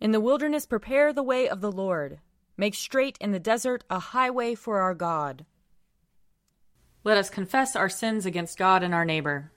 In the wilderness, prepare the way of the Lord. Make straight in the desert a highway for our God. Let us confess our sins against God and our neighbor.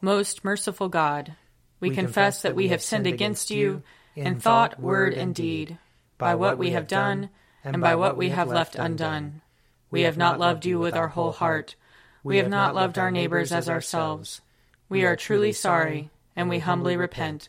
Most merciful God, we, we confess that we have sinned against you in thought, word, and deed, by what we have done and by what we have left undone. We have not loved you with our whole heart. We have not loved our neighbors as ourselves. We are truly sorry, and we humbly repent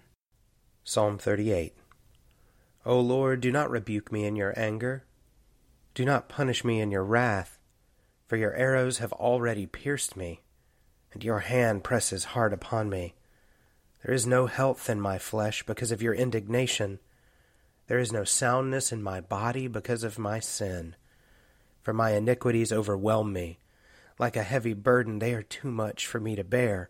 Psalm 38 O Lord, do not rebuke me in your anger. Do not punish me in your wrath, for your arrows have already pierced me, and your hand presses hard upon me. There is no health in my flesh because of your indignation. There is no soundness in my body because of my sin. For my iniquities overwhelm me. Like a heavy burden, they are too much for me to bear.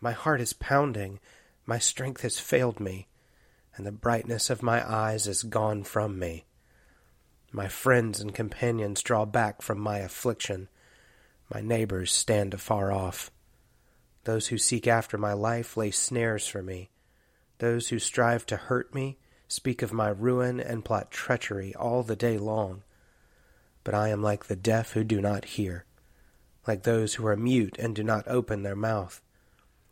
My heart is pounding, my strength has failed me, and the brightness of my eyes is gone from me. My friends and companions draw back from my affliction. My neighbors stand afar off. Those who seek after my life lay snares for me. Those who strive to hurt me speak of my ruin and plot treachery all the day long. But I am like the deaf who do not hear, like those who are mute and do not open their mouth.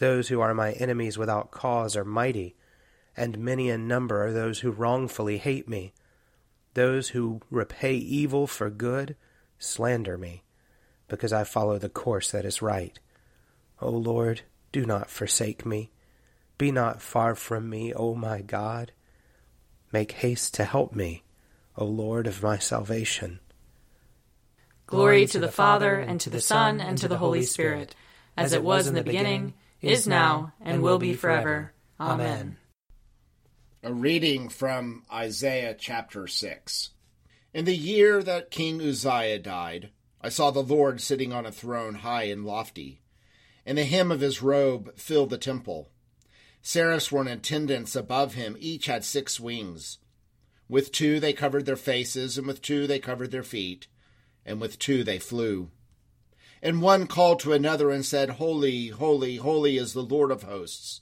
Those who are my enemies without cause are mighty, and many in number are those who wrongfully hate me. Those who repay evil for good slander me, because I follow the course that is right. O Lord, do not forsake me. Be not far from me, O my God. Make haste to help me, O Lord of my salvation. Glory to the Father, and to the Son, and to the Holy Spirit, as it was in the beginning is now, and will be forever. Amen. A reading from Isaiah chapter 6. In the year that King Uzziah died, I saw the Lord sitting on a throne high and lofty, and the hem of his robe filled the temple. Seraphs were in attendance above him, each had six wings. With two they covered their faces, and with two they covered their feet, and with two they flew. And one called to another and said, Holy, holy, holy is the Lord of hosts.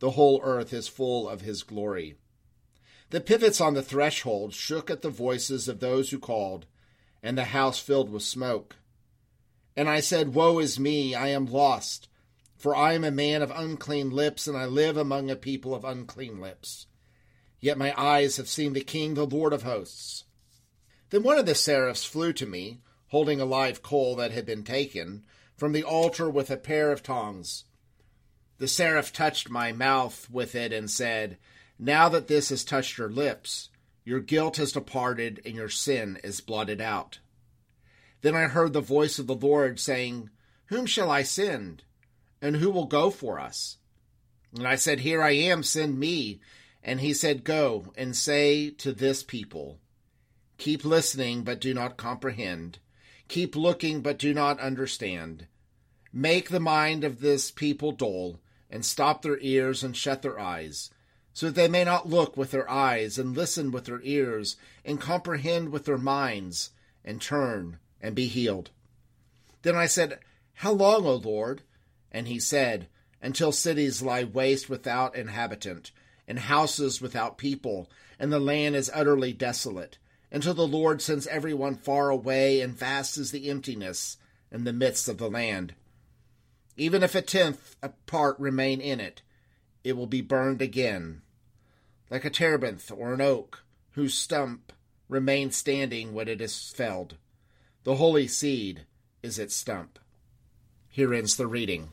The whole earth is full of his glory. The pivots on the threshold shook at the voices of those who called, and the house filled with smoke. And I said, Woe is me, I am lost, for I am a man of unclean lips, and I live among a people of unclean lips. Yet my eyes have seen the King, the Lord of hosts. Then one of the seraphs flew to me, holding a live coal that had been taken from the altar with a pair of tongs. The seraph touched my mouth with it and said, Now that this has touched your lips, your guilt has departed and your sin is blotted out. Then I heard the voice of the Lord saying, Whom shall I send? And who will go for us? And I said, Here I am, send me. And he said, Go and say to this people, Keep listening, but do not comprehend. Keep looking, but do not understand. Make the mind of this people dull, and stop their ears and shut their eyes, so that they may not look with their eyes, and listen with their ears, and comprehend with their minds, and turn and be healed. Then I said, How long, O Lord? And he said, Until cities lie waste without inhabitant, and houses without people, and the land is utterly desolate until the Lord sends everyone far away, and vast is the emptiness in the midst of the land. Even if a tenth a part remain in it, it will be burned again, like a terebinth or an oak, whose stump remains standing when it is felled. The holy seed is its stump. Here ends the reading.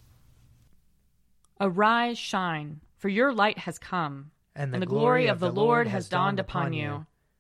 Arise, shine, for your light has come, and the, and the glory, glory of the Lord has dawned upon you.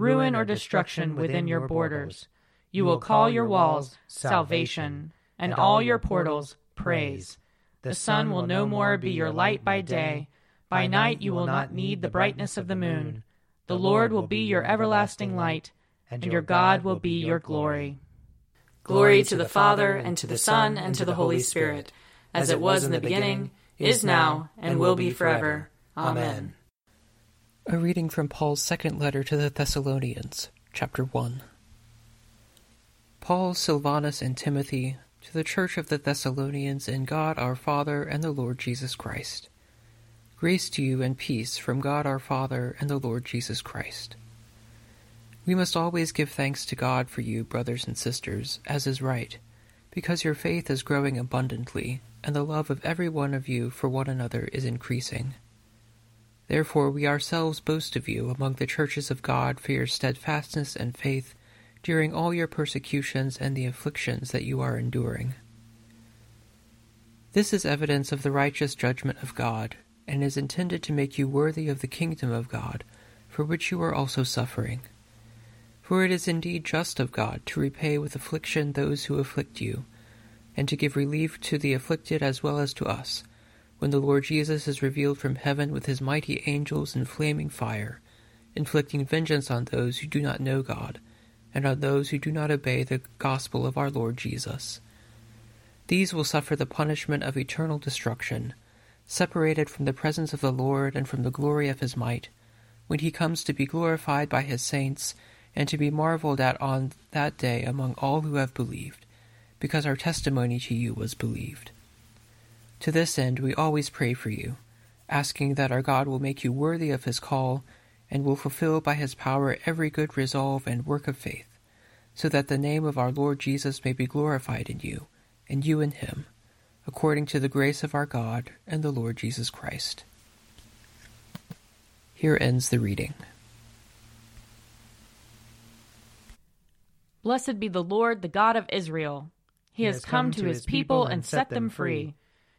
ruin or destruction within your borders. You will call your walls salvation, and all your portals praise. The sun will no more be your light by day. By night you will not need the brightness of the moon. The Lord will be your everlasting light, and your God will be your glory. Glory to the Father, and to the Son, and to the Holy Spirit, as it was in the beginning, is now, and will be forever. Amen. A reading from Paul's second letter to the Thessalonians, chapter 1. Paul, Silvanus, and Timothy, to the church of the Thessalonians in God our Father and the Lord Jesus Christ. Grace to you and peace from God our Father and the Lord Jesus Christ. We must always give thanks to God for you, brothers and sisters, as is right, because your faith is growing abundantly, and the love of every one of you for one another is increasing. Therefore we ourselves boast of you among the churches of God for your steadfastness and faith during all your persecutions and the afflictions that you are enduring. This is evidence of the righteous judgment of God, and is intended to make you worthy of the kingdom of God, for which you are also suffering. For it is indeed just of God to repay with affliction those who afflict you, and to give relief to the afflicted as well as to us when the Lord Jesus is revealed from heaven with his mighty angels in flaming fire, inflicting vengeance on those who do not know God, and on those who do not obey the gospel of our Lord Jesus. These will suffer the punishment of eternal destruction, separated from the presence of the Lord and from the glory of his might, when he comes to be glorified by his saints, and to be marveled at on that day among all who have believed, because our testimony to you was believed. To this end we always pray for you, asking that our God will make you worthy of his call, and will fulfill by his power every good resolve and work of faith, so that the name of our Lord Jesus may be glorified in you, and you in him, according to the grace of our God and the Lord Jesus Christ. Here ends the reading. Blessed be the Lord, the God of Israel. He, he has come, come to his people and set them free.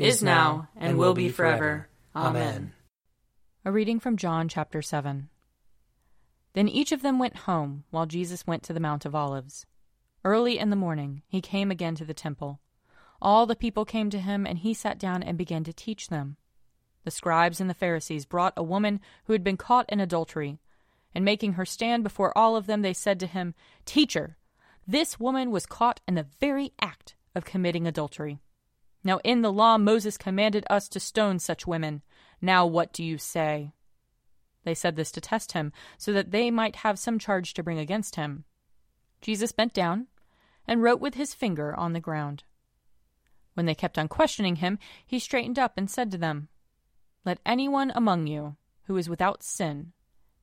is now, and will be forever. Amen. A reading from John chapter 7. Then each of them went home, while Jesus went to the Mount of Olives. Early in the morning he came again to the temple. All the people came to him, and he sat down and began to teach them. The scribes and the Pharisees brought a woman who had been caught in adultery and making her stand before all of them, they said to him, Teacher, this woman was caught in the very act of committing adultery. Now in the law Moses commanded us to stone such women. Now what do you say? They said this to test him, so that they might have some charge to bring against him. Jesus bent down and wrote with his finger on the ground. When they kept on questioning him, he straightened up and said to them, Let anyone among you who is without sin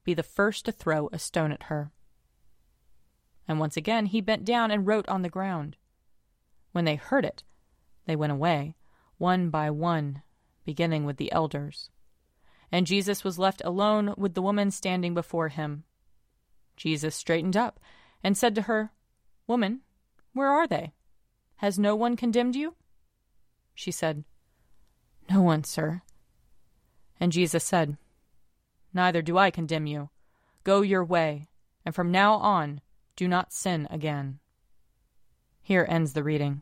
be the first to throw a stone at her. And once again he bent down and wrote on the ground. When they heard it, they went away, one by one, beginning with the elders. And Jesus was left alone with the woman standing before him. Jesus straightened up and said to her, Woman, where are they? Has no one condemned you? She said, No one, sir. And Jesus said, Neither do I condemn you. Go your way, and from now on do not sin again. Here ends the reading.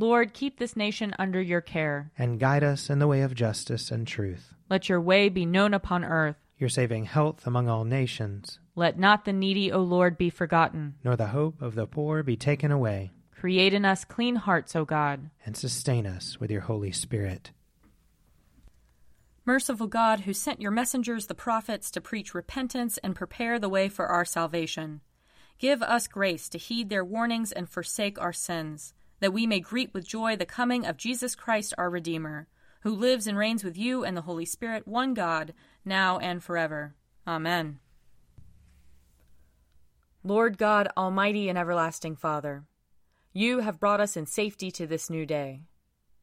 Lord, keep this nation under your care. And guide us in the way of justice and truth. Let your way be known upon earth. Your saving health among all nations. Let not the needy, O Lord, be forgotten. Nor the hope of the poor be taken away. Create in us clean hearts, O God. And sustain us with your Holy Spirit. Merciful God, who sent your messengers, the prophets, to preach repentance and prepare the way for our salvation, give us grace to heed their warnings and forsake our sins, that we may greet with joy the coming of Jesus Christ our Redeemer, who lives and reigns with you and the Holy Spirit, one God, now and forever. Amen. Lord God, Almighty and everlasting Father, you have brought us in safety to this new day.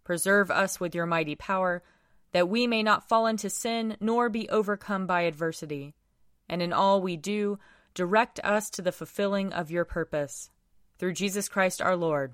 Preserve us with your mighty power that we may not fall into sin nor be overcome by adversity. And in all we do, direct us to the fulfilling of your purpose. Through Jesus Christ our Lord.